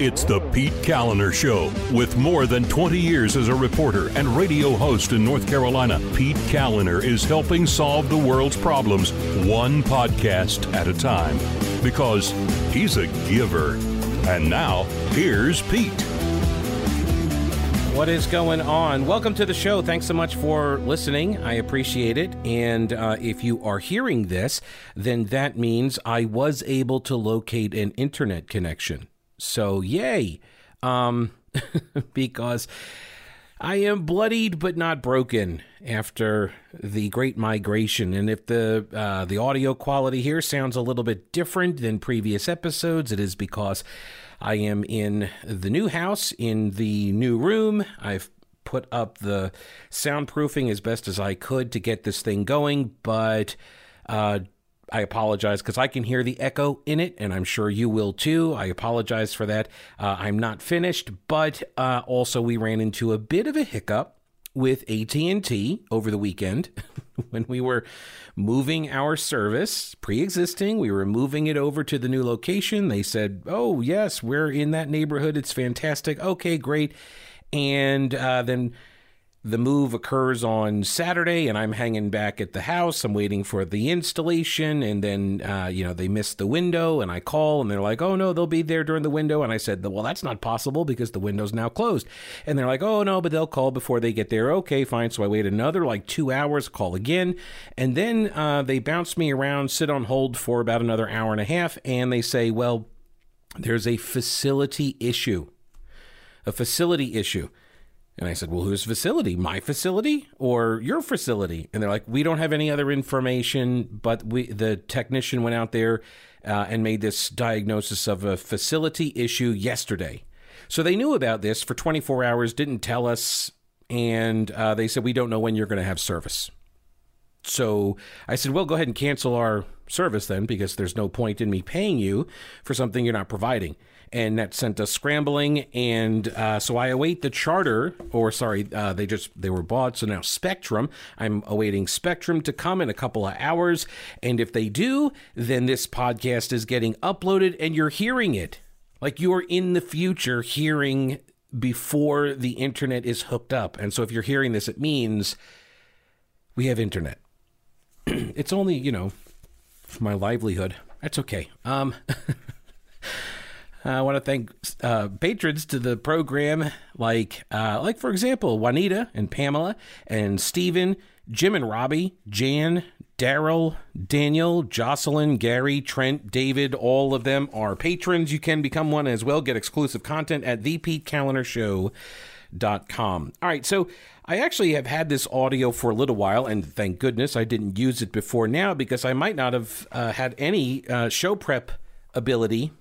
It's the Pete Kaliner Show. With more than 20 years as a reporter and radio host in North Carolina, Pete Kaliner is helping solve the world's problems one podcast at a time because he's a giver. And now, here's Pete. What is going on? Welcome to the show. Thanks so much for listening. I appreciate it. And uh, if you are hearing this, then that means I was able to locate an internet connection. So, yay. Um, because I am bloodied but not broken after the great migration. And if the uh, the audio quality here sounds a little bit different than previous episodes, it is because I am in the new house in the new room. I've put up the soundproofing as best as I could to get this thing going, but uh, I apologize because I can hear the echo in it, and I'm sure you will too. I apologize for that. Uh, I'm not finished, but uh, also we ran into a bit of a hiccup with AT&T over the weekend when we were moving our service pre-existing. We were moving it over to the new location. They said oh yes we're in that neighborhood. It's fantastic. Okay great. And uh, then the move occurs on Saturday, and I'm hanging back at the house. I'm waiting for the installation, and then uh, you know they missed the window, and I call, and they're like, "Oh no, they'll be there during the window." And I said, "Well, that's not possible because the window's now closed." And they're like, "Oh no, but they'll call before they get there." Okay, fine. So I wait another like two hours, call again, and then uh, they bounce me around, sit on hold for about another hour and a half, and they say, "Well, there's a facility issue." A facility issue. And I said, Well, whose facility? My facility or your facility? And they're like, We don't have any other information, but we, the technician went out there uh, and made this diagnosis of a facility issue yesterday. So they knew about this for 24 hours, didn't tell us, and uh, they said, We don't know when you're going to have service. So I said, Well, go ahead and cancel our service then, because there's no point in me paying you for something you're not providing and that sent us scrambling. And uh, so I await the charter, or sorry, uh, they just they were bought. So now Spectrum. I'm awaiting Spectrum to come in a couple of hours, and if they do, then this podcast is getting uploaded, and you're hearing it like you're in the future hearing before the internet is hooked up. And so if you're hearing this, it means we have internet. it's only you know my livelihood. That's okay. Um. I want to thank uh, patrons to the program, like uh, like for example, Juanita and Pamela and Stephen, Jim and Robbie, Jan, Daryl, Daniel, Jocelyn, Gary, Trent, David. All of them are patrons. You can become one as well. Get exclusive content at thepetekalinershow.com. All right, so I actually have had this audio for a little while, and thank goodness I didn't use it before now because I might not have uh, had any uh, show prep ability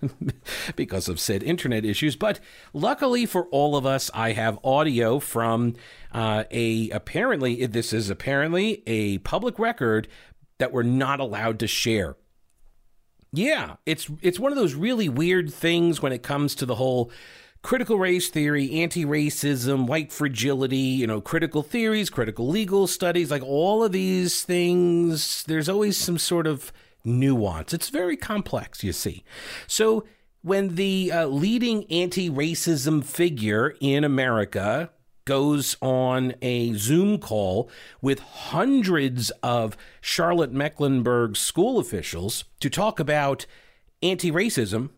because of said internet issues. But luckily for all of us, I have audio from uh, a apparently this is apparently a public record that we're not allowed to share. Yeah, it's it's one of those really weird things when it comes to the whole critical race theory, anti-racism, white fragility, you know, critical theories, critical legal studies, like all of these things, there's always some sort of nuance. It's very complex, you see. So when the uh, leading anti racism figure in America goes on a Zoom call with hundreds of Charlotte Mecklenburg school officials to talk about anti racism,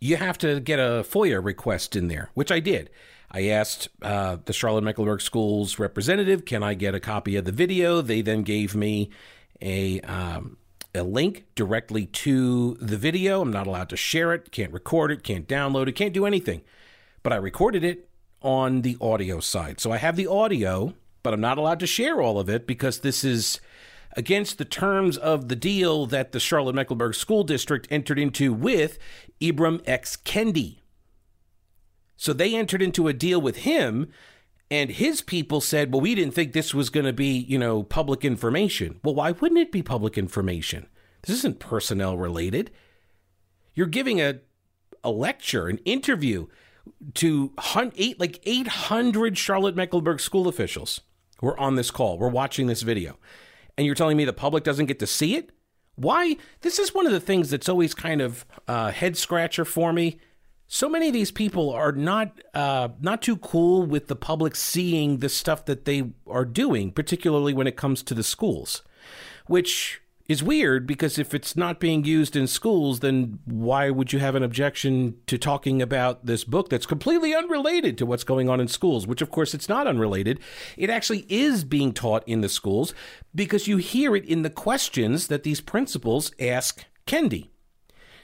you have to get a FOIA request in there, which I did. I asked uh, the Charlotte Mecklenburg Schools representative, can I get a copy of the video? They then gave me a um, a link directly to the video. I'm not allowed to share it, can't record it, can't download it, can't do anything. But I recorded it on the audio side. So I have the audio, but I'm not allowed to share all of it because this is against the terms of the deal that the Charlotte Mecklenburg School District entered into with Ibram X. Kendi. So they entered into a deal with him and his people said, well, we didn't think this was going to be, you know, public information. Well, why wouldn't it be public information? This isn't personnel related. You're giving a, a lecture, an interview to eight, like 800 Charlotte Mecklenburg school officials who are on this call. We're watching this video. And you're telling me the public doesn't get to see it? Why? This is one of the things that's always kind of a head scratcher for me. So many of these people are not uh, not too cool with the public seeing the stuff that they are doing, particularly when it comes to the schools, which is weird because if it's not being used in schools, then why would you have an objection to talking about this book that's completely unrelated to what's going on in schools? Which, of course, it's not unrelated. It actually is being taught in the schools because you hear it in the questions that these principals ask Kendi.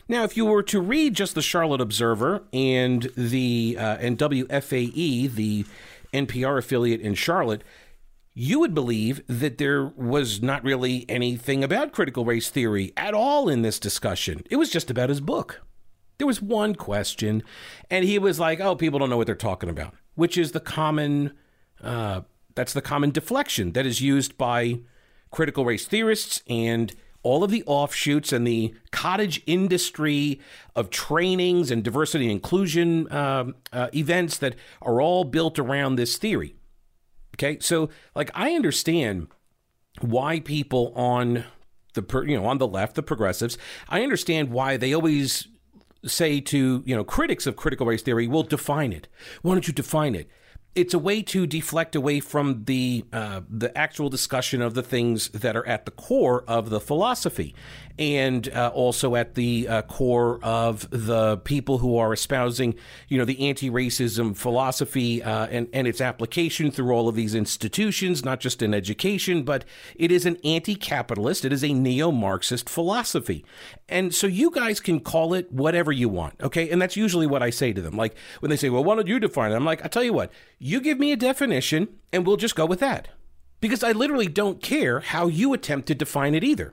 Now, if you were to read just the Charlotte Observer and the uh, and WFAE, the NPR affiliate in Charlotte, you would believe that there was not really anything about critical race theory at all in this discussion. It was just about his book. There was one question, and he was like, "Oh, people don't know what they're talking about," which is the common uh, that's the common deflection that is used by critical race theorists and all of the offshoots and the cottage industry of trainings and diversity and inclusion um, uh, events that are all built around this theory. Okay, so like I understand why people on the you know on the left, the progressives, I understand why they always say to you know critics of critical race theory, "Well, define it. Why don't you define it?" It's a way to deflect away from the uh, the actual discussion of the things that are at the core of the philosophy, and uh, also at the uh, core of the people who are espousing, you know, the anti-racism philosophy uh, and and its application through all of these institutions, not just in education, but it is an anti-capitalist, it is a neo-Marxist philosophy, and so you guys can call it whatever you want, okay? And that's usually what I say to them. Like when they say, "Well, why don't you define it?" I'm like, I tell you what you give me a definition, and we'll just go with that. Because I literally don't care how you attempt to define it either.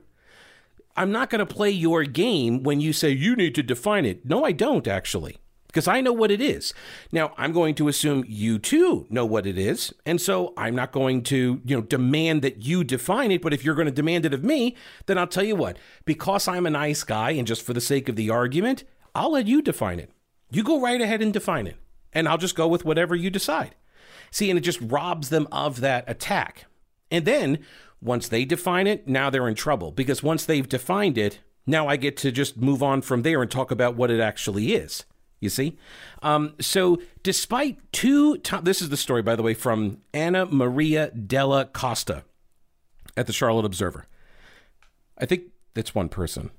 I'm not going to play your game when you say you need to define it. No, I don't actually, because I know what it is. Now, I'm going to assume you too know what it is, and so I'm not going to, you know, demand that you define it, but if you're going to demand it of me, then I'll tell you what, because I'm a nice guy and just for the sake of the argument, I'll let you define it. You go right ahead and define it, and I'll just go with whatever you decide. See, and it just robs them of that attack. And then once they define it, now they're in trouble because once they've defined it, now I get to just move on from there and talk about what it actually is. You see? Um, so, despite two, this is the story, by the way, from Anna Maria Della Costa at the Charlotte Observer. I think that's one person,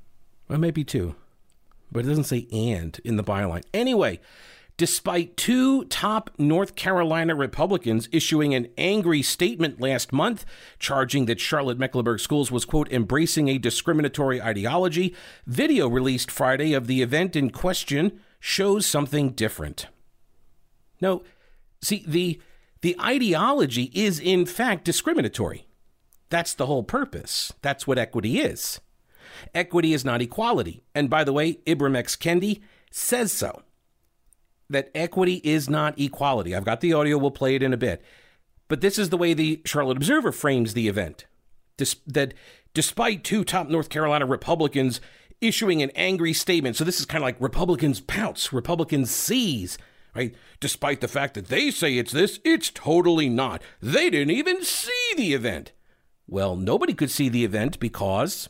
or maybe two, but it doesn't say and in the byline. Anyway, despite two top North Carolina Republicans issuing an angry statement last month charging that Charlotte Mecklenburg Schools was, quote, embracing a discriminatory ideology. Video released Friday of the event in question shows something different. No, see, the, the ideology is in fact discriminatory. That's the whole purpose. That's what equity is. Equity is not equality. And by the way, Ibram X. Kendi says so that equity is not equality. I've got the audio, we'll play it in a bit. But this is the way the Charlotte Observer frames the event. Dis- that despite two top North Carolina Republicans issuing an angry statement, so this is kind of like Republicans pounce, Republicans seize, right? Despite the fact that they say it's this, it's totally not. They didn't even see the event. Well, nobody could see the event because,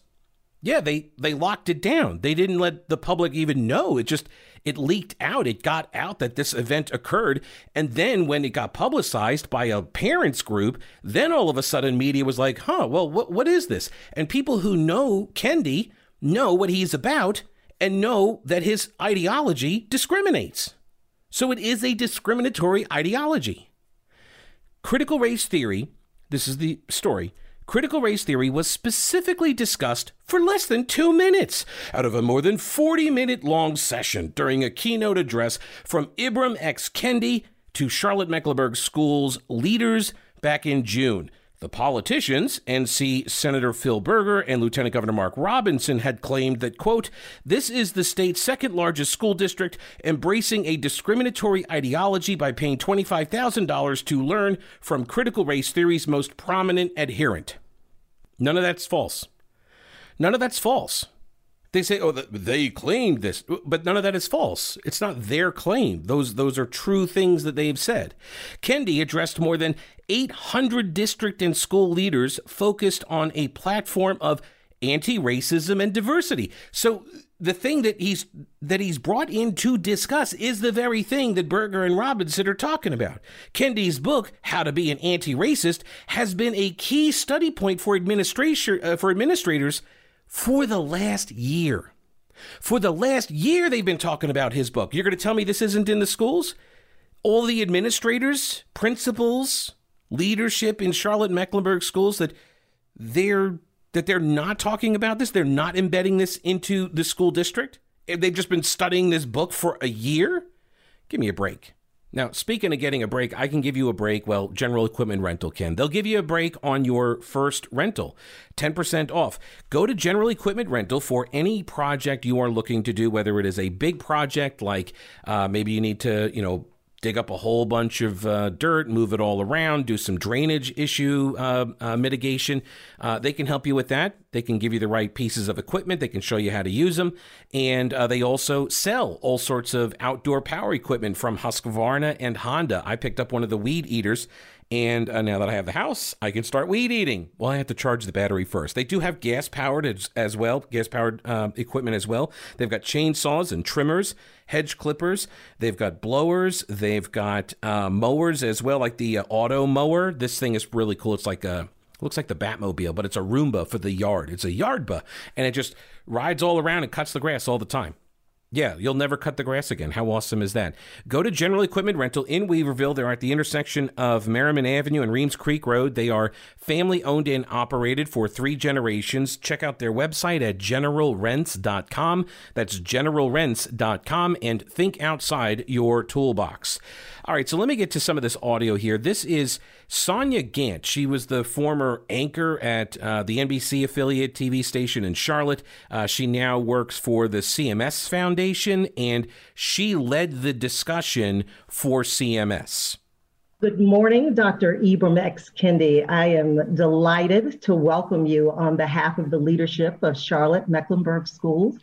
yeah, they, they locked it down. They didn't let the public even know. It just it leaked out. It got out that this event occurred. And then when it got publicized by a parents group, then all of a sudden media was like, huh, well, what, what is this? And people who know Kendi know what he's about and know that his ideology discriminates. So it is a discriminatory ideology. Critical race theory, this is the story, critical race theory was specifically discussed for less than two minutes out of a more than 40 minute long session during a keynote address from Ibram X. Kendi to Charlotte Mecklenburg Schools leaders back in June. The politicians, NC Senator Phil Berger and Lieutenant Governor Mark Robinson, had claimed that, quote, this is the state's second largest school district embracing a discriminatory ideology by paying $25,000 to learn from critical race theory's most prominent adherent. None of that's false. None of that's false. They say, oh, they claimed this, but none of that is false. It's not their claim. Those, those are true things that they've said. Kendi addressed more than 800 district and school leaders focused on a platform of anti racism and diversity. So the thing that he's that he's brought in to discuss is the very thing that Berger and Robinson are talking about. Kendi's book, How to Be an Anti-Racist, has been a key study point for administration uh, for administrators for the last year. For the last year, they've been talking about his book. You're going to tell me this isn't in the schools? All the administrators, principals, leadership in Charlotte Mecklenburg schools that they're that they're not talking about this? They're not embedding this into the school district? They've just been studying this book for a year? Give me a break. Now, speaking of getting a break, I can give you a break. Well, General Equipment Rental can. They'll give you a break on your first rental, 10% off. Go to General Equipment Rental for any project you are looking to do, whether it is a big project like uh, maybe you need to, you know, dig up a whole bunch of uh, dirt, move it all around, do some drainage issue uh, uh, mitigation. Uh, they can help you with that. They can give you the right pieces of equipment. They can show you how to use them. And uh, they also sell all sorts of outdoor power equipment from Husqvarna and Honda. I picked up one of the weed eaters and uh, now that I have the house, I can start weed eating. Well, I have to charge the battery first. They do have gas powered as, as, well, gas powered uh, equipment as well. They've got chainsaws and trimmers, hedge clippers. They've got blowers. They've got uh, mowers as well, like the uh, auto mower. This thing is really cool. It's like a looks like the Batmobile, but it's a Roomba for the yard. It's a yardba, and it just rides all around and cuts the grass all the time. Yeah, you'll never cut the grass again. How awesome is that? Go to General Equipment Rental in Weaverville. They're at the intersection of Merrimon Avenue and Reems Creek Road. They are family owned and operated for three generations. Check out their website at generalrents.com. That's generalrents.com and think outside your toolbox. All right, so let me get to some of this audio here. This is Sonja Gantt. She was the former anchor at uh, the NBC affiliate TV station in Charlotte. Uh, she now works for the CMS Foundation, and she led the discussion for CMS. Good morning, Dr. Ibram X. Kendi. I am delighted to welcome you on behalf of the leadership of Charlotte Mecklenburg Schools,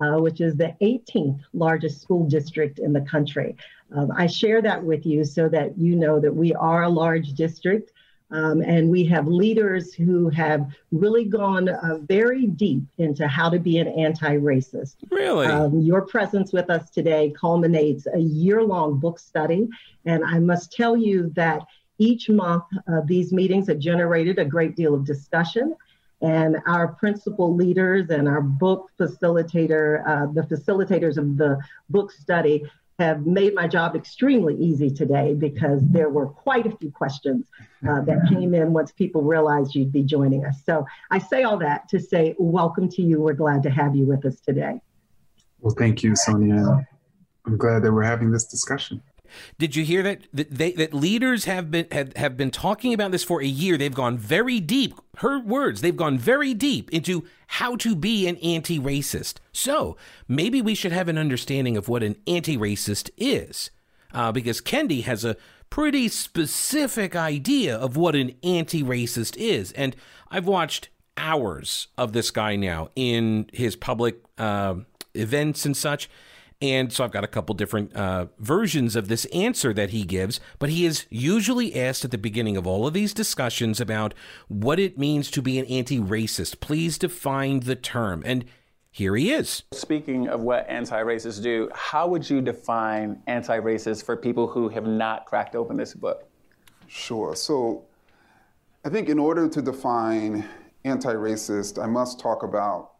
uh, which is the 18th largest school district in the country. Um, I share that with you so that you know that we are a large district um, and we have leaders who have really gone uh, very deep into how to be an anti racist. Really? Um, your presence with us today culminates a year long book study. And I must tell you that each month uh, these meetings have generated a great deal of discussion. And our principal leaders and our book facilitator, uh, the facilitators of the book study, have made my job extremely easy today because there were quite a few questions uh, that came in once people realized you'd be joining us. So I say all that to say welcome to you. We're glad to have you with us today. Well, thank you, Sonja. I'm glad that we're having this discussion. Did you hear that? That, they, that leaders have been have, have been talking about this for a year. They've gone very deep. Her words. They've gone very deep into how to be an anti-racist. So maybe we should have an understanding of what an anti-racist is, uh, because Kendi has a pretty specific idea of what an anti-racist is, and I've watched hours of this guy now in his public uh, events and such and so I've got a couple different uh, versions of this answer that he gives, but he is usually asked at the beginning of all of these discussions about what it means to be an anti racist. Please define the term. And here he is. Speaking of what anti racists do, how would you define anti racist for people who have not cracked open this book? Sure. So I think in order to define anti racist, I must talk about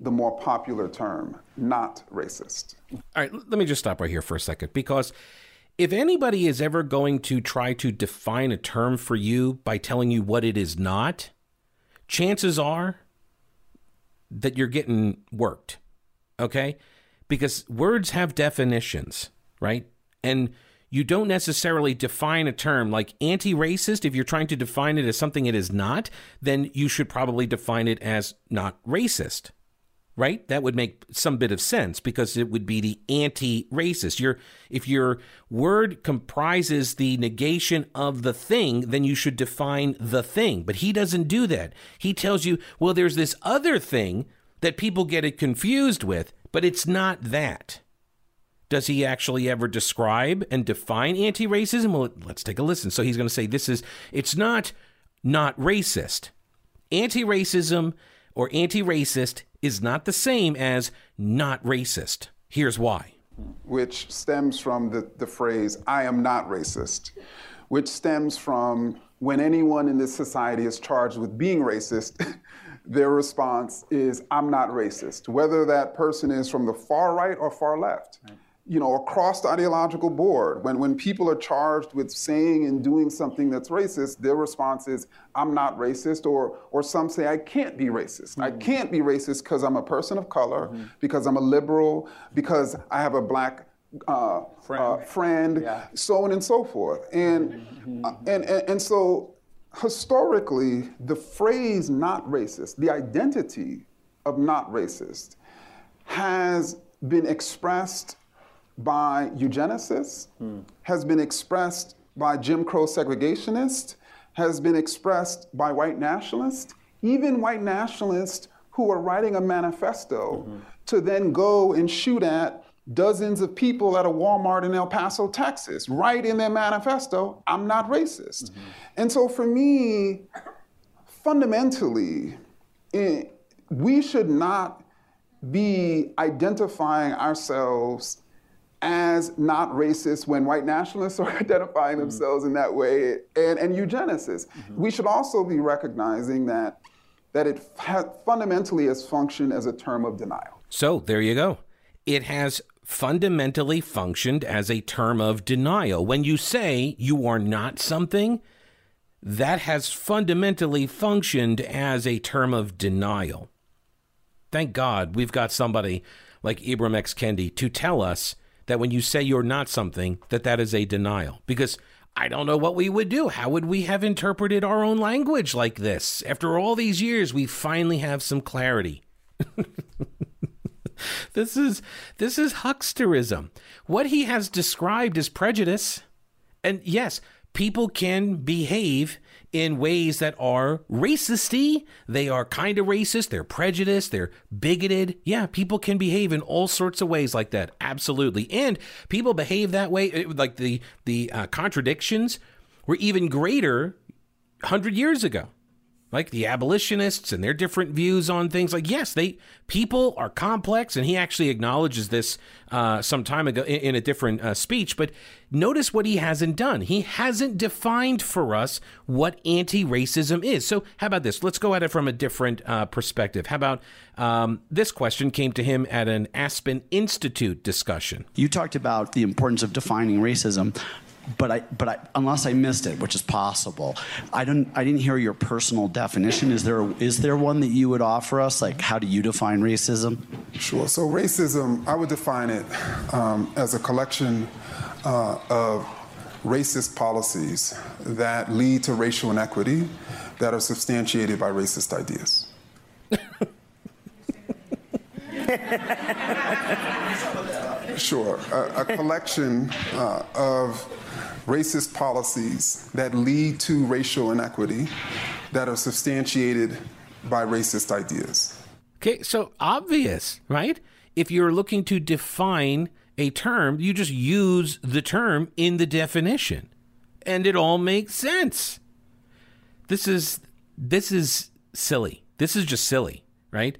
the more popular term, not racist. All right, let me just stop right here for a second because if anybody is ever going to try to define a term for you by telling you what it is not, chances are that you're getting worked. Okay? Because words have definitions, right? And you don't necessarily define a term like anti racist. If you're trying to define it as something it is not, then you should probably define it as not racist right? That would make some bit of sense because it would be the anti-racist. Your if your word comprises the negation of the thing, then you should define the thing. But he doesn't do that. He tells you, well, there's this other thing that people get it confused with, but it's not that. Does he actually ever describe and define anti-racism? Well, let's take a listen. So he's going to say this is it's not not racist. Anti-racism or anti racist is not the same as not racist. Here's why. Which stems from the, the phrase, I am not racist, which stems from when anyone in this society is charged with being racist, their response is, I'm not racist, whether that person is from the far right or far left. Right you know, across the ideological board, when, when people are charged with saying and doing something that's racist, their response is, I'm not racist, or, or some say, I can't be racist. Mm-hmm. I can't be racist because I'm a person of color, mm-hmm. because I'm a liberal, because I have a black uh, friend, uh, friend yeah. so on and so forth. And, mm-hmm. uh, and, and, and so historically, the phrase not racist, the identity of not racist, has been expressed by eugenicists, hmm. has been expressed by Jim Crow segregationists, has been expressed by white nationalists, even white nationalists who are writing a manifesto mm-hmm. to then go and shoot at dozens of people at a Walmart in El Paso, Texas, write in their manifesto, I'm not racist. Mm-hmm. And so for me, fundamentally, it, we should not be identifying ourselves as not racist when white nationalists are identifying mm-hmm. themselves in that way and, and eugenicists. Mm-hmm. We should also be recognizing that, that it fundamentally has functioned as a term of denial. So there you go. It has fundamentally functioned as a term of denial. When you say you are not something, that has fundamentally functioned as a term of denial. Thank God we've got somebody like Ibram X. Kendi to tell us that when you say you're not something, that that is a denial. Because I don't know what we would do. How would we have interpreted our own language like this? After all these years, we finally have some clarity. this is this is hucksterism. What he has described as prejudice. And yes, people can behave in ways that are racisty. They are kind of racist. They're prejudiced. They're bigoted. Yeah, people can behave in all sorts of ways like that. Absolutely. And people behave that way. Like the the uh, contradictions were even greater hundred years ago like the abolitionists and their different views on things. Like, yes, they people are complex, and he actually acknowledges this uh, some time ago in, in a different uh, speech. But notice what he hasn't done. He hasn't defined for us what anti-racism is. So, how about this? Let's go at it from a different uh, perspective. How about um, this question came to him at an Aspen Institute discussion? You talked about the importance of defining racism but I, but I, unless I missed it, which is possible, I didn't, I didn't hear your personal definition. Is there, is there one that you would offer us? Like, how do you define racism? Sure. So racism, I would define it um, as a collection uh, of racist policies that lead to racial inequity that are substantiated by racist ideas. sure. A, a collection uh, of racist policies that lead to racial inequity that are substantiated by racist ideas. Okay, so obvious, right? If you're looking to define a term, you just use the term in the definition. And it all makes sense. This is this is silly. This is just silly, right?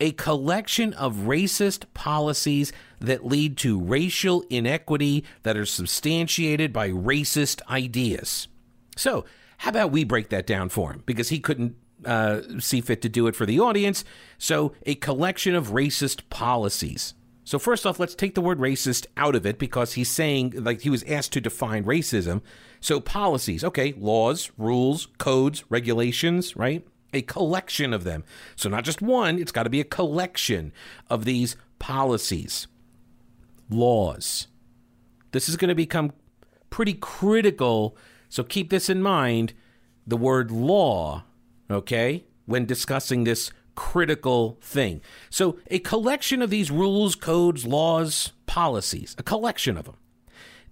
A collection of racist policies that lead to racial inequity that are substantiated by racist ideas. So, how about we break that down for him? Because he couldn't uh, see fit to do it for the audience. So, a collection of racist policies. So, first off, let's take the word racist out of it because he's saying, like, he was asked to define racism. So, policies, okay, laws, rules, codes, regulations, right? A collection of them. So, not just one, it's got to be a collection of these policies, laws. This is going to become pretty critical. So, keep this in mind the word law, okay, when discussing this critical thing. So, a collection of these rules, codes, laws, policies, a collection of them.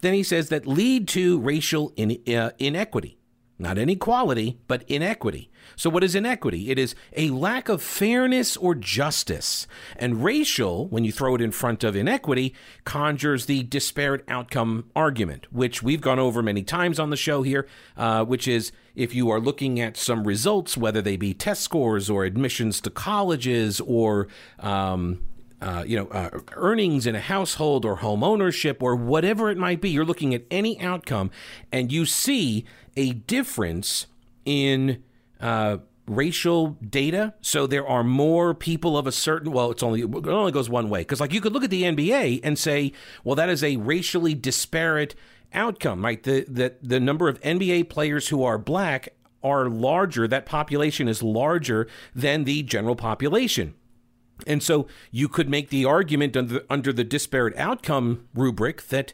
Then he says that lead to racial in, uh, inequity. Not inequality, but inequity. So, what is inequity? It is a lack of fairness or justice. And racial, when you throw it in front of inequity, conjures the disparate outcome argument, which we've gone over many times on the show here, uh, which is if you are looking at some results, whether they be test scores or admissions to colleges or um, uh, you know, uh, earnings in a household or home ownership or whatever it might be. You're looking at any outcome and you see a difference in uh, racial data. So there are more people of a certain, well, it's only, it only goes one way. Because, like, you could look at the NBA and say, well, that is a racially disparate outcome, right? The, the, the number of NBA players who are black are larger, that population is larger than the general population. And so you could make the argument under, under the disparate outcome rubric that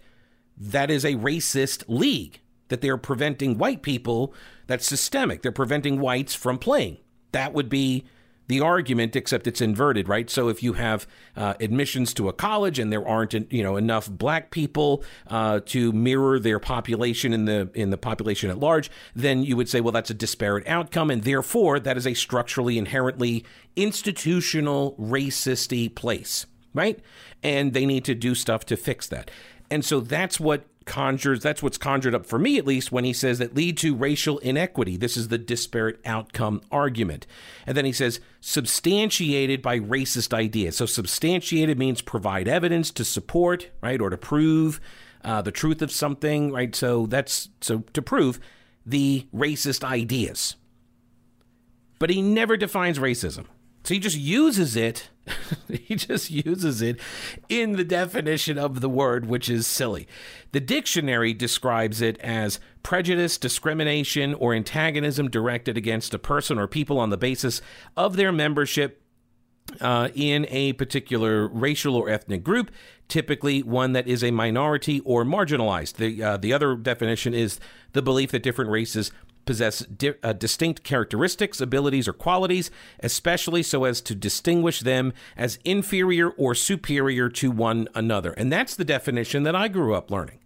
that is a racist league, that they're preventing white people, that's systemic. They're preventing whites from playing. That would be the argument, except it's inverted, right? So if you have uh, admissions to a college and there aren't, you know, enough black people uh, to mirror their population in the in the population at large, then you would say, well, that's a disparate outcome, and therefore that is a structurally inherently institutional racisty place, right? And they need to do stuff to fix that. And so that's what conjures that's what's conjured up for me at least when he says that lead to racial inequity. This is the disparate outcome argument. And then he says substantiated by racist ideas. So substantiated means provide evidence to support right or to prove uh, the truth of something right? So that's so to prove the racist ideas. But he never defines racism. So he just uses it. he just uses it in the definition of the word, which is silly. The dictionary describes it as prejudice, discrimination, or antagonism directed against a person or people on the basis of their membership uh, in a particular racial or ethnic group, typically one that is a minority or marginalized. The uh, the other definition is the belief that different races possess di- uh, distinct characteristics, abilities, or qualities, especially so as to distinguish them as inferior or superior to one another. And that's the definition that I grew up learning.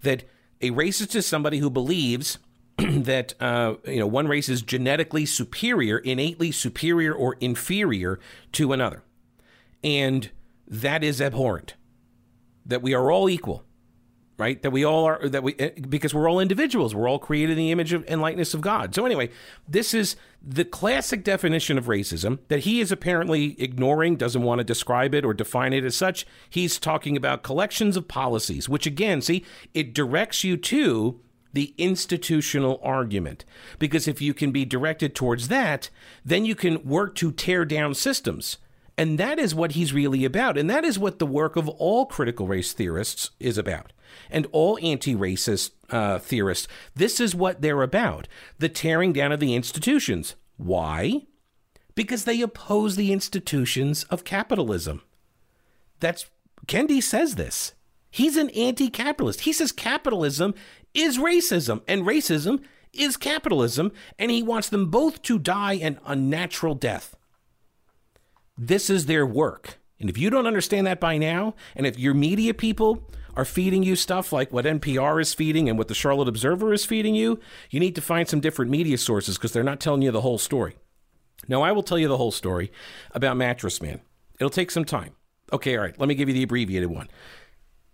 That a racist is somebody who believes that uh, you know one race is genetically superior, innately superior or inferior to another, and that is abhorrent. That we are all equal right? That we all are, that we, eh, because we're all individuals, we're all created in the image of, and likeness of God. So, anyway, this is the classic definition of racism that he is apparently ignoring, doesn't want to describe it or define it as such. He's talking about collections of policies, which again, see, it directs you to the institutional argument. Because if you can be directed towards that, then you can work to tear down systems. And that is what he's really about. And that is what the work of all critical race theorists is about and all anti racist uh, theorists. This is what they're about the tearing down of the institutions. Why? Because they oppose the institutions of capitalism. That's Kendi says this. He's an anti capitalist. He says capitalism is racism and racism is capitalism, and he wants them both to die an unnatural death. This is their work. And if you don't understand that by now, and if your media people are feeding you stuff like what NPR is feeding and what the Charlotte Observer is feeding you, you need to find some different media sources because they're not telling you the whole story. Now, I will tell you the whole story about Mattress Man. It'll take some time. Okay, all right, let me give you the abbreviated one.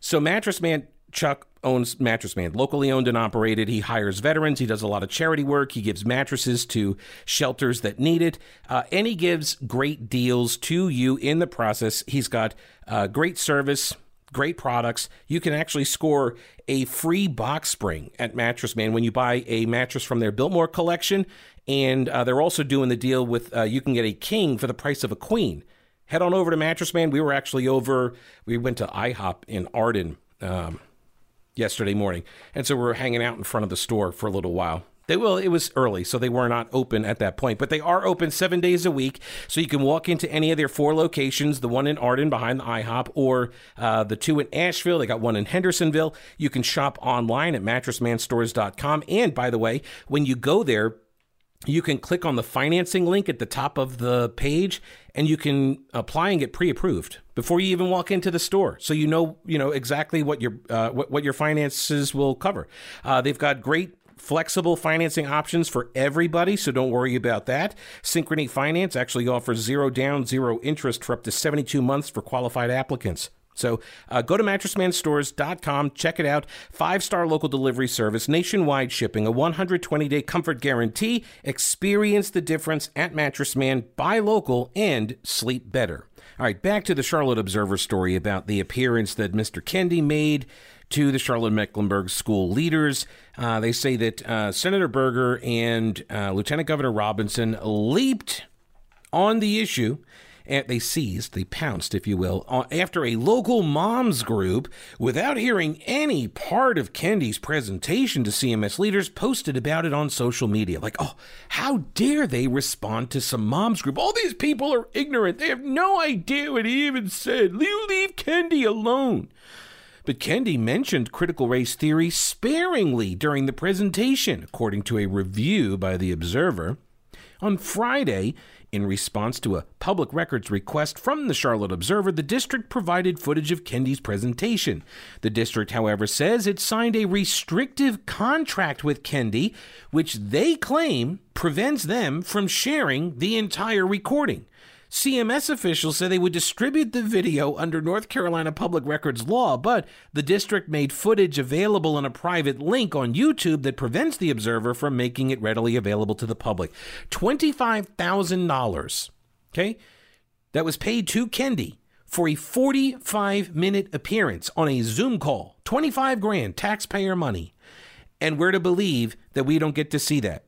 So, Mattress Man, Chuck owns Mattress Man, locally owned and operated. He hires veterans. He does a lot of charity work. He gives mattresses to shelters that need it. Uh, and he gives great deals to you in the process. He's got uh, great service great products. You can actually score a free box spring at Mattress Man when you buy a mattress from their Biltmore collection. And uh, they're also doing the deal with uh, you can get a king for the price of a queen. Head on over to Mattress Man. We were actually over, we went to IHOP in Arden um, yesterday morning. And so we're hanging out in front of the store for a little while. They. It was early, so they were not open at that point, but they are open seven days a week. So you can walk into any of their four locations: the one in Arden behind the IHOP, or uh, the two in Asheville. They got one in Hendersonville. You can shop online at mattressmanstores.com. And by the way, when you go there, you can click on the financing link at the top of the page and you can apply and get pre-approved before you even walk into the store so you know you know exactly what your uh, what, what your finances will cover uh, they've got great flexible financing options for everybody, so don't worry about that. Synchrony Finance actually offers zero down, zero interest for up to 72 months for qualified applicants. So uh, go to mattressmanstores.com, check it out. Five star local delivery service, nationwide shipping, a 120 day comfort guarantee. Experience the difference at Mattress Man. Buy local and sleep better. All right, back to the Charlotte Observer story about the appearance that Mr. Kendi made to the Charlotte Mecklenburg school leaders. Uh, they say that uh, Senator Berger and uh, Lieutenant Governor Robinson leaped on the issue and they seized, they pounced, if you will, after a local moms group, without hearing any part of Kendi's presentation to CMS leaders, posted about it on social media. Like, oh, how dare they respond to some moms group? All these people are ignorant. They have no idea what he even said. You leave Kendi alone. But Kendi mentioned critical race theory sparingly during the presentation, according to a review by The Observer. On Friday, in response to a public records request from the Charlotte Observer, the district provided footage of Kendi's presentation. The district, however, says it signed a restrictive contract with Kendi, which they claim prevents them from sharing the entire recording. CMS officials said they would distribute the video under North Carolina public records law, but the district made footage available in a private link on YouTube that prevents the observer from making it readily available to the public. $25,000, okay, that was paid to Kendi for a 45 minute appearance on a Zoom call. 25 grand, taxpayer money. And we're to believe that we don't get to see that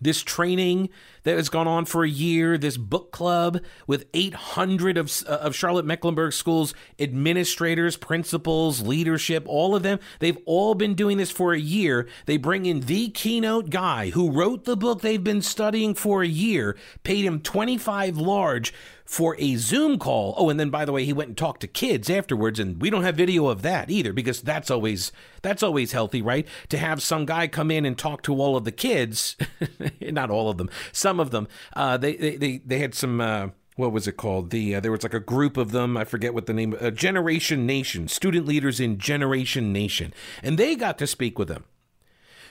this training that has gone on for a year, this book club with 800 of, uh, of Charlotte Mecklenburg schools, administrators, principals, leadership, all of them, they've all been doing this for a year. They bring in the keynote guy who wrote the book they've been studying for a year, paid him 25 large for a Zoom call. Oh, and then by the way, he went and talked to kids afterwards, and we don't have video of that either because that's always that's always healthy, right? To have some guy come in and talk to all of the kids, not all of them, some of them. Uh, they, they they they had some. Uh, what was it called? The uh, there was like a group of them. I forget what the name. Uh, Generation Nation, student leaders in Generation Nation, and they got to speak with them.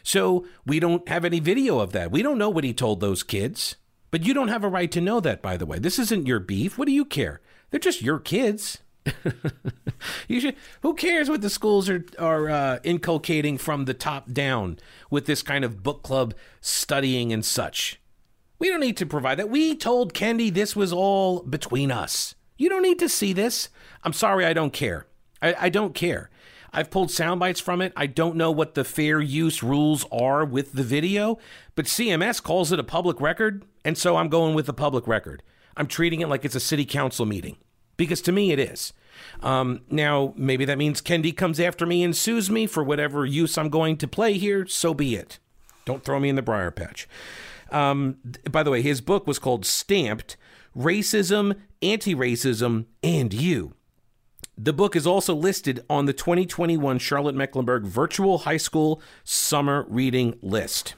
So we don't have any video of that. We don't know what he told those kids. But you don't have a right to know that, by the way. This isn't your beef. What do you care? They're just your kids. you should. Who cares what the schools are are uh, inculcating from the top down with this kind of book club studying and such? We don't need to provide that. We told Kendi this was all between us. You don't need to see this. I'm sorry, I don't care. I, I don't care. I've pulled sound bites from it. I don't know what the fair use rules are with the video, but CMS calls it a public record, and so I'm going with the public record. I'm treating it like it's a city council meeting because to me it is. Um, now, maybe that means Kendi comes after me and sues me for whatever use I'm going to play here. So be it. Don't throw me in the briar patch. Um, by the way, his book was called Stamped Racism, Anti Racism, and You. The book is also listed on the 2021 Charlotte Mecklenburg Virtual High School Summer Reading List.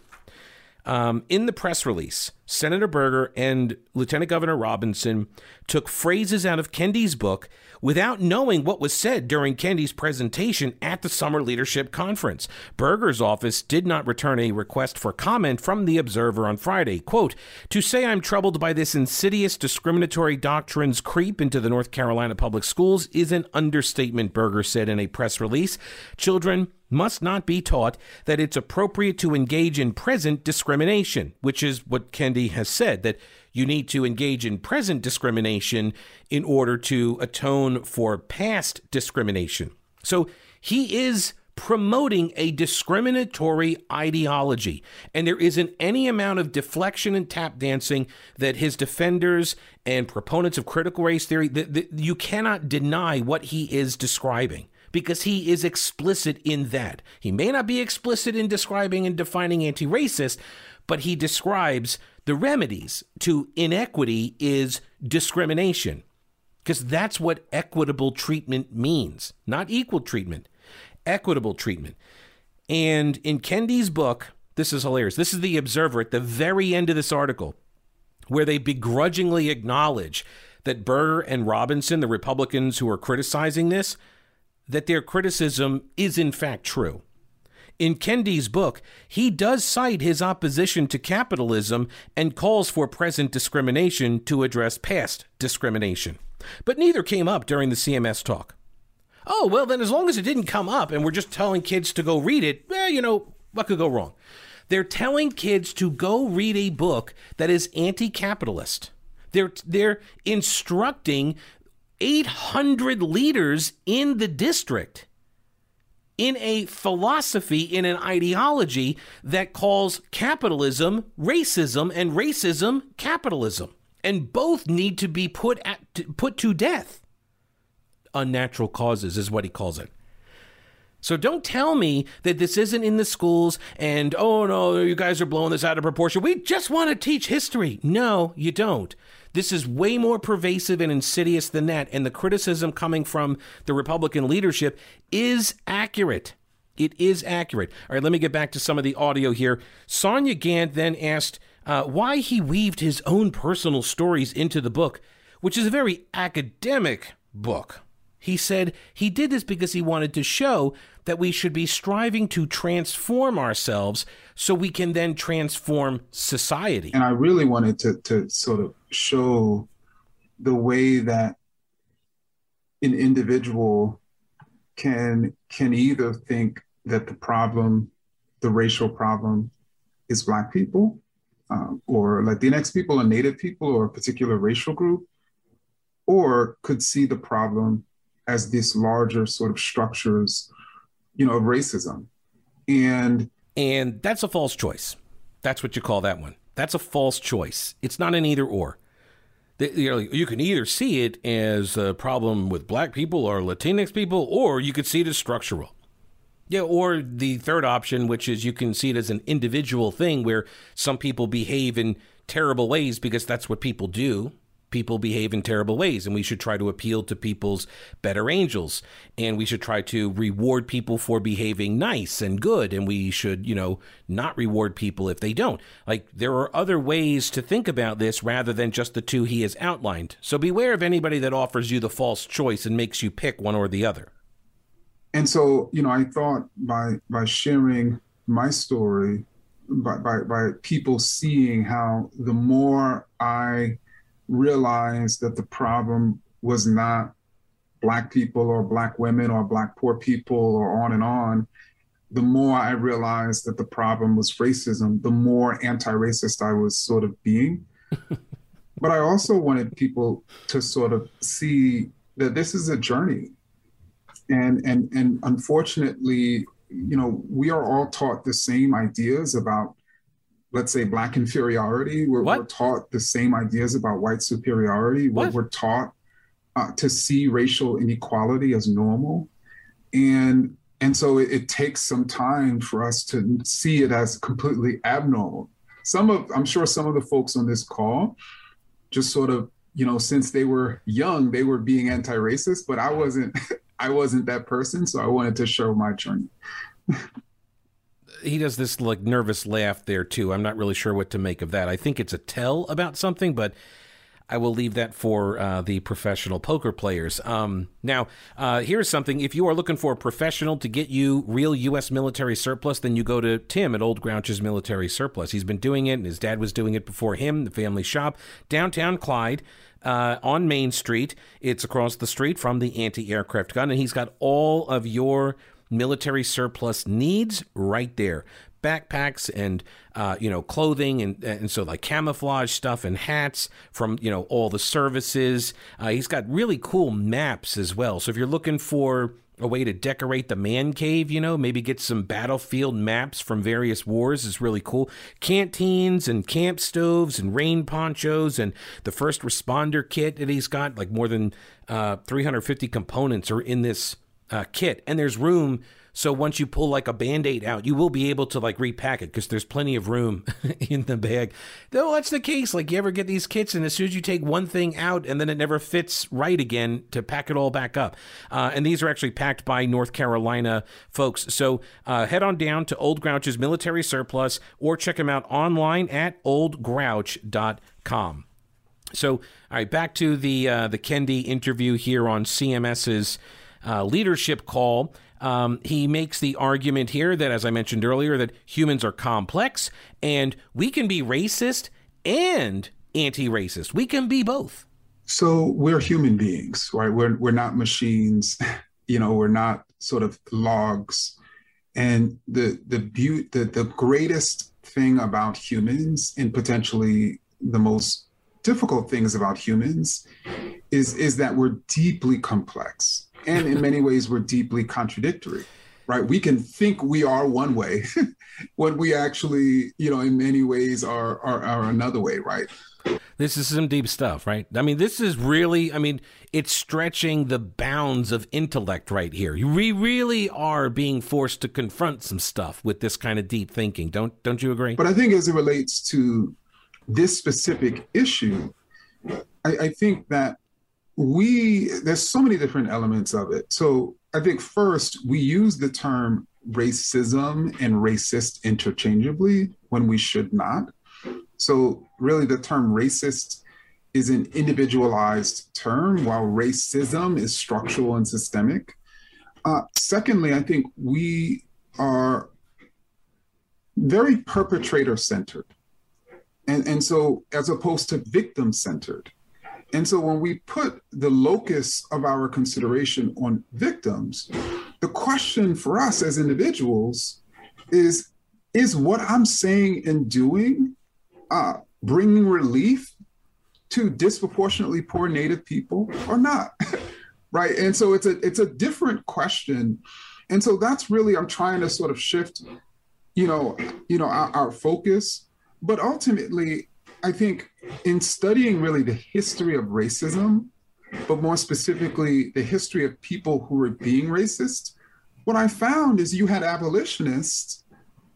Um, in the press release, Senator Berger and Lieutenant Governor Robinson took phrases out of Kendi's book without knowing what was said during Kendi's presentation at the Summer Leadership Conference. Berger's office did not return a request for comment from the Observer on Friday. Quote, To say I'm troubled by this insidious discriminatory doctrines creep into the North Carolina public schools is an understatement, Berger said in a press release. Children must not be taught that it's appropriate to engage in present discrimination, which is what Kendi has said, that you need to engage in present discrimination in order to atone for past discrimination. So he is promoting a discriminatory ideology. And there isn't any amount of deflection and tap dancing that his defenders and proponents of critical race theory, that, you cannot deny what he is describing because he is explicit in that. He may not be explicit in describing and defining anti racist, but he describes the remedies to inequity is discrimination. Because that's what equitable treatment means, not equal treatment, equitable treatment. And in Kendi's book, this is hilarious. This is the Observer at the very end of this article, where they begrudgingly acknowledge that Berger and Robinson, the Republicans who are criticizing this, that their criticism is in fact true. In Kendi's book, he does cite his opposition to capitalism and calls for present discrimination to address past discrimination. But neither came up during the CMS talk. Oh, well, then as long as it didn't come up and we're just telling kids to go read it, you know, what could go wrong? They're telling kids to go read a book that is anti capitalist. They're, they're instructing 800 leaders in the district in a philosophy, in an ideology that calls capitalism racism and racism capitalism. And both need to be put, at, put to death. Unnatural causes is what he calls it. So don't tell me that this isn't in the schools and, oh no, you guys are blowing this out of proportion. We just want to teach history. No, you don't. This is way more pervasive and insidious than that. And the criticism coming from the Republican leadership is accurate. It is accurate. All right, let me get back to some of the audio here. Sonja Gantt then asked uh, why he weaved his own personal stories into the book, which is a very academic book. He said he did this because he wanted to show that we should be striving to transform ourselves so we can then transform society. And I really wanted to, to sort of show the way that an individual can can either think that the problem, the racial problem, is Black people, um, or Latinx people, or Native people, or a particular racial group, or could see the problem as this larger sort of structures, you know, of racism. And and that's a false choice. That's what you call that one. That's a false choice. It's not an either or. You, know, you can either see it as a problem with black people or Latinx people, or you could see it as structural. Yeah, or the third option, which is you can see it as an individual thing where some people behave in terrible ways because that's what people do people behave in terrible ways, and we should try to appeal to people's better angels, and we should try to reward people for behaving nice and good, and we should, you know, not reward people if they don't. Like, there are other ways to think about this rather than just the two he has outlined. So beware of anybody that offers you the false choice and makes you pick one or the other. And so, you know, I thought by by sharing my story, by, by, by people seeing how the more I realized that the problem was not black people or black women or black poor people or on and on. The more i realized that the problem was racism the more anti-racist i was sort of being. But i also wanted people to sort of see that this is a journey. And and and unfortunately you know we are all taught the same ideas about let's say black inferiority. We're, we're, taught the same ideas about white superiority. We're, we're taught uh, to see racial inequality as normal. And and so it, it, takes some time for us to see it as completely abnormal. Some of i'm sure some of the folks on this call just sort of you know since they were young they were being anti-racist but i wasn't i wasn't that person so i wanted to show my journey he does this like nervous laugh there too. I'm not really sure what to make of that. I think it's a tell about something, but I will leave that for uh, the professional poker players. Um, now, uh, here's something. If you are looking for a professional to get you real U.S. military surplus, then you go to Tim at Old Grouch's Military Surplus. He's been doing it, and his dad was doing it before him, the family shop, downtown Clyde. Uh, on Main Street. It's across the street from the anti aircraft gun, and he's got all of your military surplus needs right there backpacks and uh, you know clothing and and so like camouflage stuff and hats from you know all the services. Uh, he's got really cool maps as well. So if you're looking for a way to decorate the man cave, you know, maybe get some battlefield maps from various wars is really cool. Canteens and camp stoves and rain ponchos and the first responder kit that he's got, like more than uh, 350 components are in this uh, kit, and there's room. So once you pull like a band-aid out, you will be able to like repack it because there's plenty of room in the bag. Though that's the case. Like you ever get these kits, and as soon as you take one thing out, and then it never fits right again to pack it all back up. Uh, and these are actually packed by North Carolina folks. So uh, head on down to Old Grouch's Military Surplus, or check them out online at oldgrouch.com. So, all right, back to the uh, the Kendi interview here on CMS's uh, leadership call. Um, he makes the argument here that, as I mentioned earlier, that humans are complex and we can be racist and anti-racist. We can be both. So we're human beings, right? We're we're not machines. you know, we're not sort of logs. And the the beauty, the, the greatest thing about humans, and potentially the most difficult things about humans, is is that we're deeply complex, and in many ways we're deeply contradictory. Right? We can think we are one way, when we actually, you know, in many ways are are, are another way. Right? This is some deep stuff, right? I mean, this is really, I mean, it's stretching the bounds of intellect right here. We really are being forced to confront some stuff with this kind of deep thinking. Don't don't you agree? But I think as it relates to this specific issue, I, I think that we there's so many different elements of it. So I think first we use the term racism and racist interchangeably when we should not. So, really, the term racist is an individualized term, while racism is structural and systemic. Uh, secondly, I think we are very perpetrator centered. And, and so, as opposed to victim centered. And so, when we put the locus of our consideration on victims, the question for us as individuals is Is what I'm saying and doing uh, bringing relief to disproportionately poor Native people or not? right. And so it's a it's a different question. And so that's really I'm trying to sort of shift, you know, you know, our, our focus. But ultimately, I think in studying really the history of racism, but more specifically the history of people who were being racist, what I found is you had abolitionists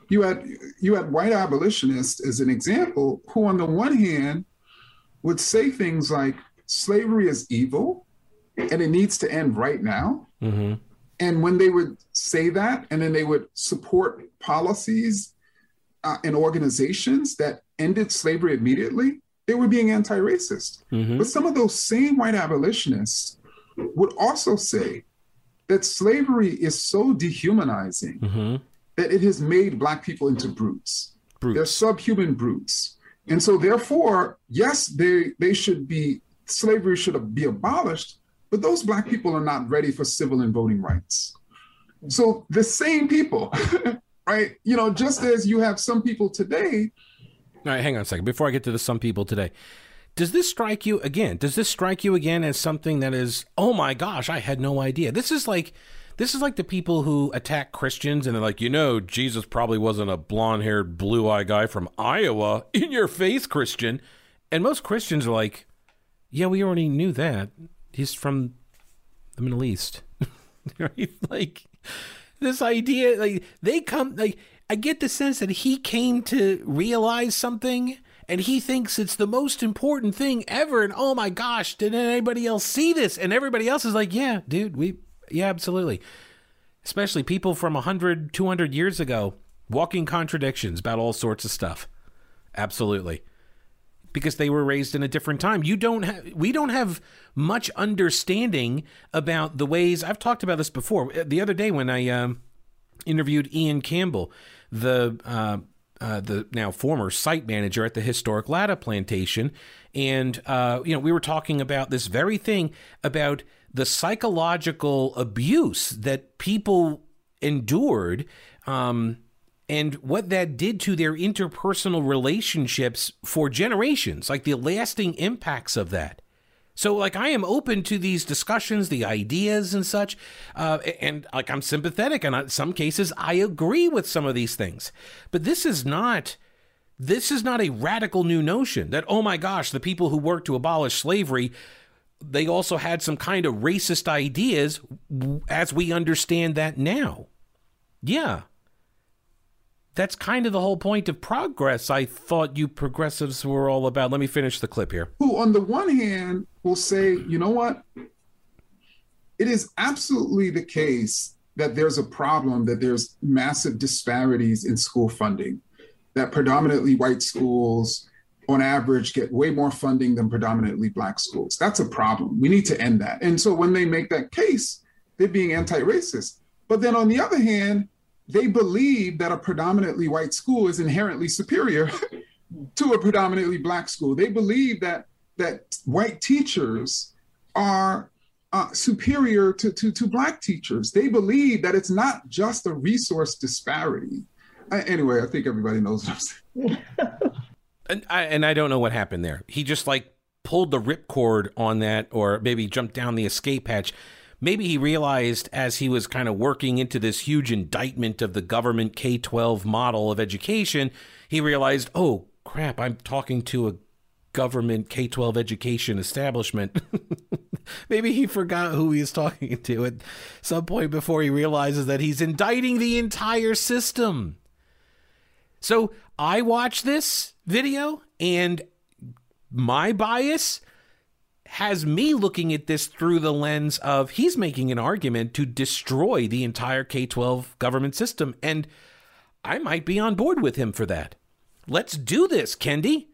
you had you had white abolitionists as an example who on the one hand would say things like slavery is evil and it needs to end right now mm-hmm. and when they would say that and then they would support policies uh, and organizations that ended slavery immediately they were being anti-racist mm-hmm. but some of those same white abolitionists would also say that slavery is so dehumanizing mm-hmm that it has made black people into brutes. brutes. They're subhuman brutes. And so therefore, yes, they they should be slavery should be abolished, but those black people are not ready for civil and voting rights. So the same people, right? You know, just as you have some people today. All right, hang on a second. Before I get to the some people today, does this strike you again? Does this strike you again as something that is, oh my gosh, I had no idea? This is like this is like the people who attack Christians and they're like, you know, Jesus probably wasn't a blonde haired, blue eyed guy from Iowa. In your face, Christian. And most Christians are like, yeah, we already knew that. He's from the Middle East. right? Like, this idea, like, they come, like, I get the sense that he came to realize something and he thinks it's the most important thing ever. And oh my gosh, did anybody else see this? And everybody else is like, yeah, dude, we yeah, absolutely. Especially people from 100, 200 years ago, walking contradictions about all sorts of stuff. Absolutely. Because they were raised in a different time. You don't have we don't have much understanding about the ways I've talked about this before. The other day when I um, interviewed Ian Campbell, the uh, uh, the now former site manager at the historic Latta plantation, and uh, you know we were talking about this very thing about the psychological abuse that people endured um, and what that did to their interpersonal relationships for generations, like the lasting impacts of that. So, like, I am open to these discussions, the ideas and such, uh, and like I'm sympathetic, and in some cases, I agree with some of these things. But this is not. This is not a radical new notion that, oh my gosh, the people who worked to abolish slavery they also had some kind of racist ideas as we understand that now. Yeah. That's kind of the whole point of progress I thought you progressives were all about. Let me finish the clip here. Who, on the one hand, will say, you know what? It is absolutely the case that there's a problem, that there's massive disparities in school funding, that predominantly white schools on average get way more funding than predominantly black schools. That's a problem. We need to end that. And so when they make that case, they're being anti-racist. But then on the other hand, they believe that a predominantly white school is inherently superior to a predominantly black school. They believe that that white teachers are uh, superior to, to, to Black teachers. They believe that it's not just a resource disparity. Uh, anyway, I think everybody knows what I'm saying. and, I, and I don't know what happened there. He just like pulled the ripcord on that, or maybe jumped down the escape hatch. Maybe he realized as he was kind of working into this huge indictment of the government K 12 model of education, he realized, oh crap, I'm talking to a government K 12 education establishment. Maybe he forgot who he was talking to at some point before he realizes that he's indicting the entire system. So I watched this video and my bias has me looking at this through the lens of he's making an argument to destroy the entire K 12 government system. And I might be on board with him for that. Let's do this, Kendi.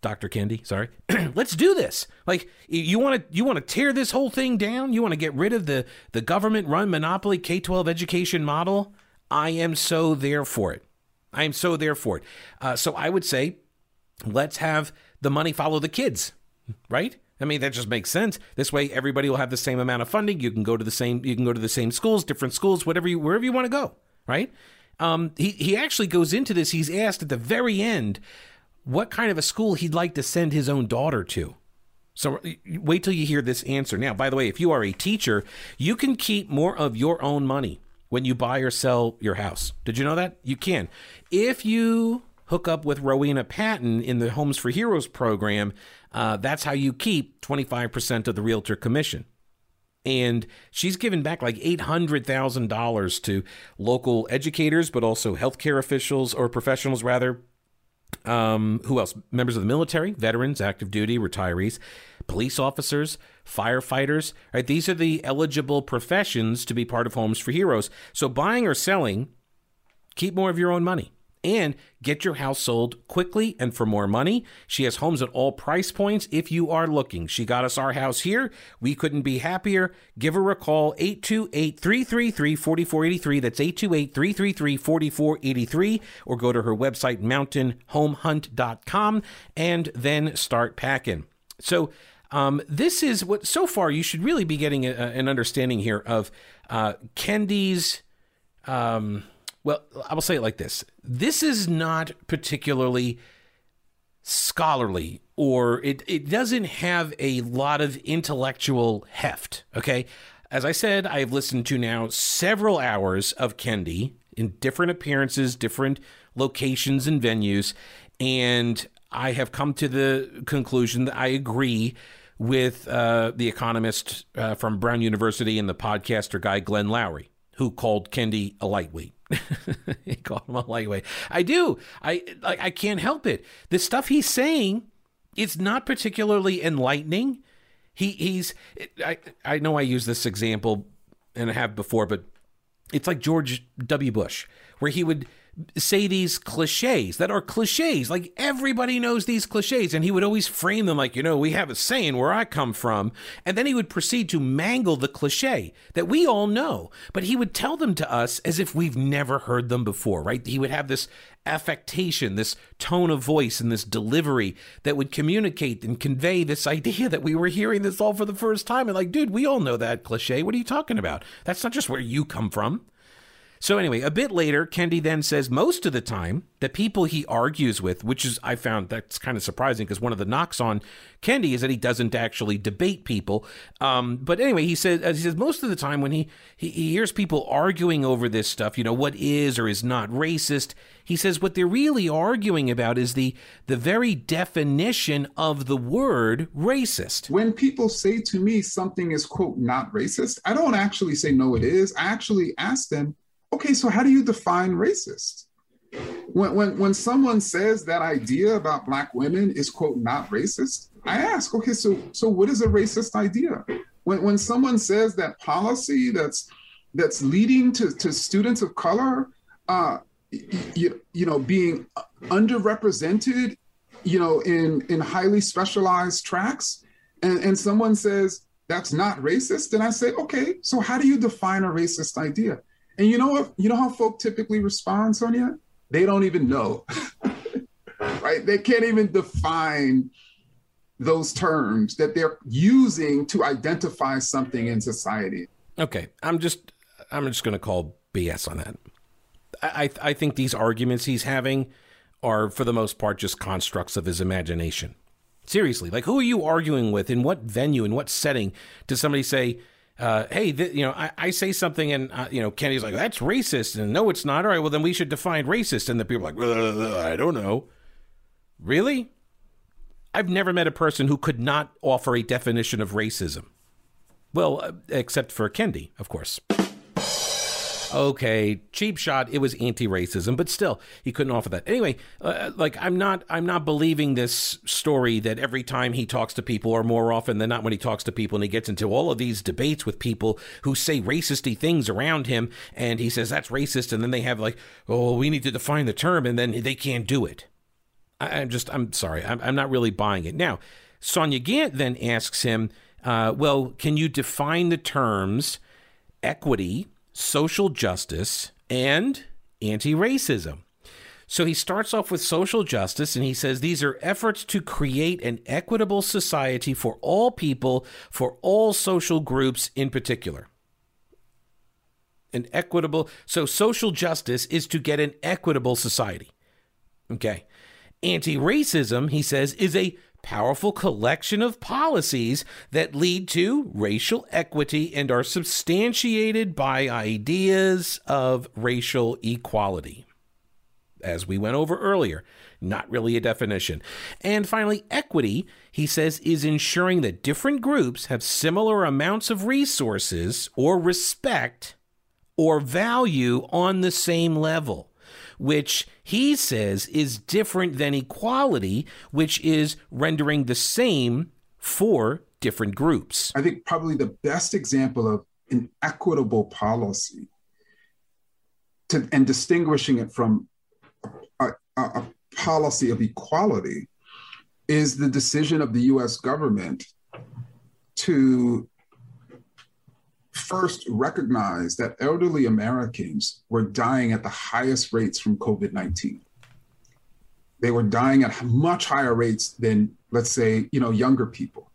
Dr. Kendi, sorry. Let's do this. Like you want to you want to tear this whole thing down? You want to get rid of the the government run monopoly K-12 education model? I am so there for it. I am so there for it. Uh, so I would say let's have the money follow the kids, right? I mean, that just makes sense. This way, everybody will have the same amount of funding. You can go to the same. You can go to the same schools, different schools, whatever you, wherever you want to go. Right? Um, he he actually goes into this. He's asked at the very end what kind of a school he'd like to send his own daughter to. So wait till you hear this answer. Now, by the way, if you are a teacher, you can keep more of your own money when you buy or sell your house. Did you know that? You can. If you hook up with Rowena Patton in the Homes for Heroes program, uh, that's how you keep 25% of the realtor commission. And she's given back like $800,000 to local educators, but also healthcare officials or professionals, rather. Um, who else? Members of the military, veterans, active duty, retirees, police officers, firefighters. Right? These are the eligible professions to be part of Homes for Heroes. So buying or selling, keep more of your own money and get your house sold quickly and for more money. She has homes at all price points if you are looking. She got us our house here. We couldn't be happier. Give her a call 828 333 4483. That's 828 333 4483. Or go to her website, mountainhomehunt.com, and then start packing. So, um, this is what so far you should really be getting a, an understanding here of uh, Kendi's. Um, well, I will say it like this this is not particularly scholarly or it, it doesn't have a lot of intellectual heft. Okay. As I said, I've listened to now several hours of Kendi in different appearances, different locations and venues, and I have come to the conclusion that I agree with uh, the economist uh, from Brown University and the podcaster guy Glenn Loury, who called Kendi a lightweight. he called him a lightweight. I do. I like. I can't help it. The stuff he's saying, it's not particularly enlightening. He he's. I I know I use this example, and I have before, but it's like George W. Bush, where he would say these cliches that are cliches. Like everybody knows these cliches. And he would always frame them like, you know, we have a saying where I come from. And then he would proceed to mangle the cliche that we all know. But he would tell them to us as if we've never heard them before, right? He would have this affectation, this tone of voice, and this delivery that would communicate and convey this idea that we were hearing this all for the first time. And like, dude, we all know that cliche. What are you talking about? That's not just where you come from. So, anyway, a bit later, Kendi then says most of the time, the people he argues with, which is, I found that's kind of surprising because one of the knocks on Kendi is that he doesn't actually debate people. Um, but anyway, he says, he says most of the time when he, he, he hears people arguing over this stuff, you know, what is or is not racist, he says what they're really arguing about is the, the very definition of the word racist. When people say to me something is, quote, not racist, I don't actually say, no, it is. I actually ask them, okay, so how do you define racist? When, when, when someone says that idea about Black women is, quote, not racist, I ask, okay, so, so what is a racist idea? When, when someone says that policy that's, that's leading to, to students of color, uh, you, you know, being underrepresented, you know, in, in highly specialized tracks, and, and someone says that's not racist, then I say, okay, so how do you define a racist idea? And you know what? You know how folk typically respond, Sonja? They don't even know. right? They can't even define those terms that they're using to identify something in society. Okay, I'm just I'm just going to call BS on that. I I think these arguments he's having are for the most part just constructs of his imagination. Seriously, like who are you arguing with? In what venue? In what setting? Does somebody say, uh, "Hey, th- you know, I, I, say something," and uh, you know, Kendi's like, "That's racist," and no, it's not. All right, well then we should define racist, and the people are like, "I don't know." Really? I've never met a person who could not offer a definition of racism. Well, uh, except for Kendi, of course. Okay, cheap shot. It was anti-racism, but still, he couldn't offer that. Anyway, uh, like I'm not, I'm not believing this story that every time he talks to people, or more often than not, when he talks to people, and he gets into all of these debates with people who say racisty things around him, and he says that's racist, and then they have like, oh, we need to define the term, and then they can't do it. I, am just, I'm sorry, I'm, I'm not really buying it. Now, Sonja Gantt then asks him, uh, well, can you define the terms equity? Social justice, and anti racism. So he starts off with social justice and he says these are efforts to create an equitable society for all people, for all social groups in particular. An equitable, so social justice is to get an equitable society. Okay. Anti racism, he says, is a powerful collection of policies that lead to racial equity and are substantiated by ideas of racial equality. As we went over earlier, not really a definition. And finally, equity, he says, is ensuring that different groups have similar amounts of resources or respect or value on the same level which he says is different than equality, which is rendering the same for different groups. I think probably the best example of an equitable policy to, and distinguishing it from a, a, a policy of equality is the decision of the US government to first recognized that elderly Americans were dying at the highest rates from COVID 19. They were dying at much higher rates than, let's say, you know, younger people.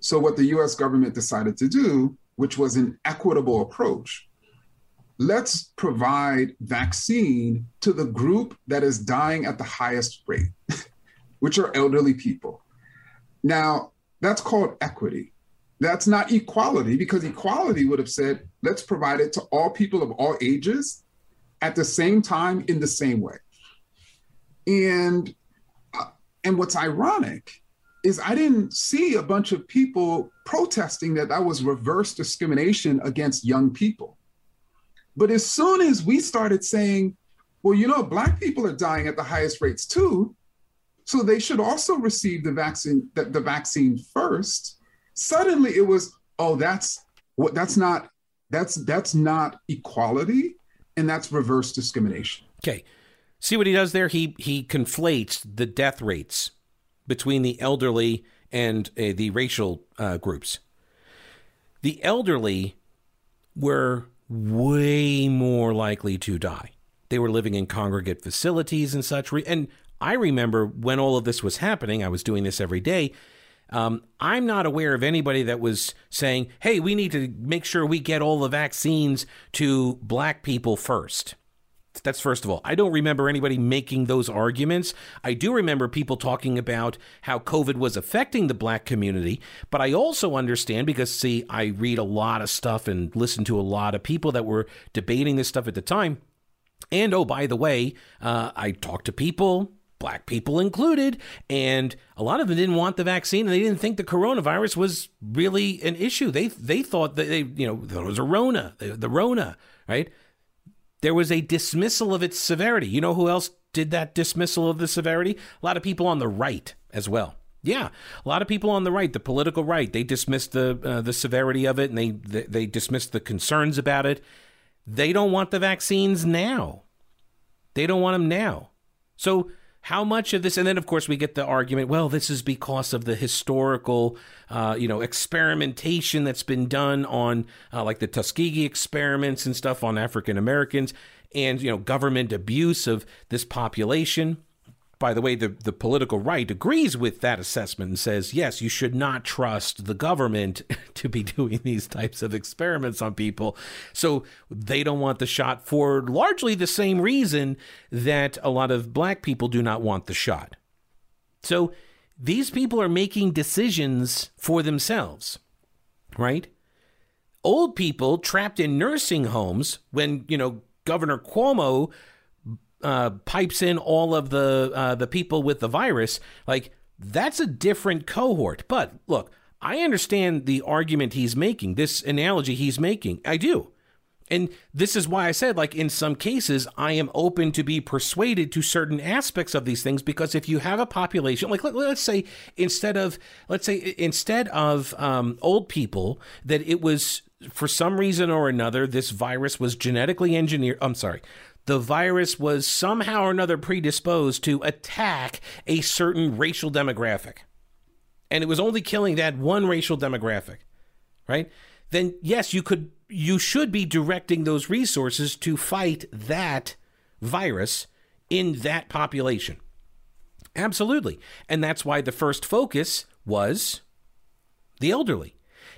So what the US government decided to do, which was an equitable approach, let's provide vaccine to the group that is dying at the highest rate, which are elderly people. Now, that's called equity. That's not equality because equality would have said, let's provide it to all people of all ages at the same time in the same way. And uh, and what's ironic is I didn't see a bunch of people protesting that that was reverse discrimination against young people. But as soon as we started saying, well, you know, Black people are dying at the highest rates too, so they should also receive the vaccine, the, the vaccine first suddenly it was oh that's what that's not that's that's not equality and that's reverse discrimination. Okay. See what he does there? He he conflates the death rates between the elderly and uh, the racial uh, groups. The elderly were way more likely to die. They were living in congregate facilities and such. And i remember when all of this was happening i was doing this every day um, I'm not aware of anybody that was saying, hey, we need to make sure we get all the vaccines to black people first. That's first of all. I don't remember anybody making those arguments. I do remember people talking about how COVID was affecting the black community, but I also understand because, see, I read a lot of stuff and listen to a lot of people that were debating this stuff at the time. And oh, by the way, uh, I talked to people black people included. And a lot of them didn't want the vaccine and they didn't think the coronavirus was really an issue. They they thought that they, you know, there was a Rona, the, Rona, right? There was a dismissal of its severity. You know who else did that dismissal of the severity? A lot of people on the right as well. Yeah, a lot of people on the right, the political right, they dismissed the uh, the severity of it and they, they they dismissed the concerns about it. They don't want the vaccines now. They don't want them now. So how much of this and then of course we get the argument well this is because of the historical uh, you know experimentation that's been done on uh, like the tuskegee experiments and stuff on african americans and you know government abuse of this population by the way, the, the political right agrees with that assessment and says, yes, you should not trust the government to be doing these types of experiments on people. So they don't want the shot for largely the same reason that a lot of black people do not want the shot. So these people are making decisions for themselves, right? Old people trapped in nursing homes when, you know, Governor Cuomo uh, pipes in all of the uh, the people with the virus, like that's a different cohort. But look, I understand the argument he's making, this analogy he's making. I do. And this is why I said, like, in some cases, I am open to be persuaded to certain aspects of these things because if you have a population, like, let, us say, instead of, let's say, instead of um, old people, that it was for some reason or another, this virus was genetically engineered. I'm sorry, the virus was somehow or another predisposed to attack a certain racial demographic, and it was only killing that one racial demographic, right? Then yes, you could, you should be directing those resources to fight that virus in that population. Absolutely. And that's why the first focus was the elderly.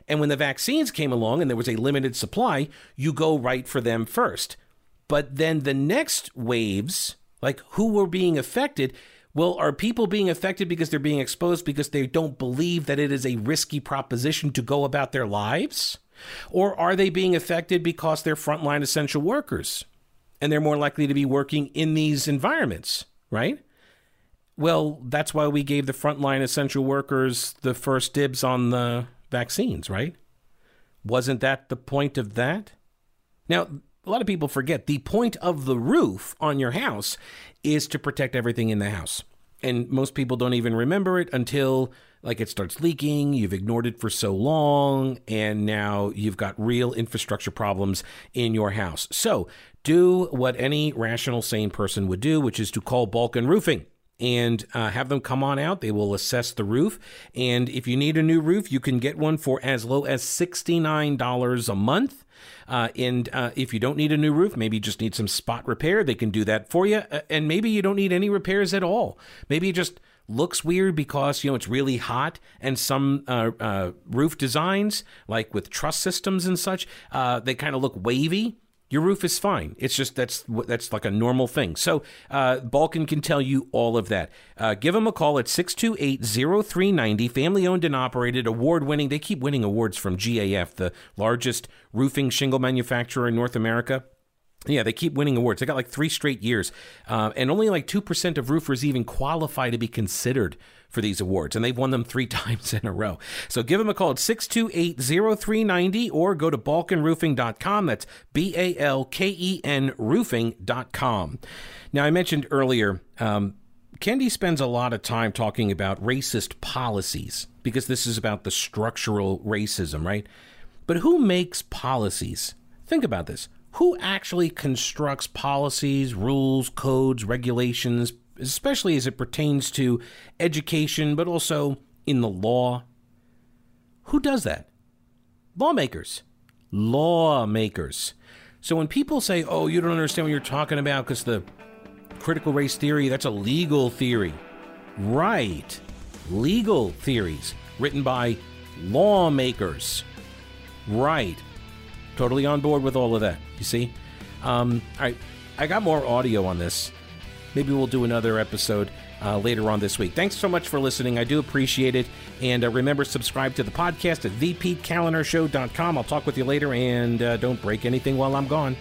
And when the vaccines came along and there was a limited supply, you go right for them first. But then the next waves, like who were being affected, well, are people being affected because they're being exposed because they don't believe that it is a risky proposition to go about their lives? Or are they being affected because they're frontline essential workers and they're more likely to be working in these environments, right? Well, that's why we gave the frontline essential workers the first dibs on the vaccines, right? Wasn't that the point of that? Now, a lot of people forget the point of the roof on your house is to protect everything in the house. And most people don't even remember it until like it starts leaking, you've ignored it for so long, and now you've got real infrastructure problems in your house. So, do what any rational sane person would do, which is to call Balken Roofing and uh, have them come on out. They will assess the roof. And if you need a new roof, you can get one for as low as $69 a month. Uh, and uh, if you don't need a new roof, maybe you just need some spot repair, they can do that for you. Uh, and maybe you don't need any repairs at all. Maybe it just looks weird because you know it's really hot and some uh, uh, roof designs like with truss systems and such uh, they kind of look wavy your roof is fine. It's just that's that's like a normal thing. So uh, Balken can tell you all of that. Uh, give them a call at 628-0390. Family owned and operated, award winning. They keep winning awards from GAF, the largest roofing shingle manufacturer in North America. Yeah, they keep winning awards. They got like three straight years, uh, and only like two percent of roofers even qualify to be considered for these awards, and they've won them three times in a row. So give them a call at 628 0390 or go to balkenroofing.com. That's B A L K E N roofing.com. Now, I mentioned earlier, um, Kendi spends a lot of time talking about racist policies because this is about the structural racism, right? But who makes policies? Think about this. Who actually constructs policies, rules, codes, regulations, especially as it pertains to education, but also in the law. Who does that? Lawmakers. Lawmakers. So when people say, oh, you don't understand what you're talking about because the critical race theory, that's a legal theory. Right. Legal theories written by lawmakers. Right. Totally on board with all of that. You see? Um, all right. I got more audio on this. Maybe we'll do another episode uh, later on this week. Thanks so much for listening. I do appreciate it. And uh, remember, subscribe to the podcast at thepetekalinershow.com. I'll talk with you later, and uh, don't break anything while I'm gone.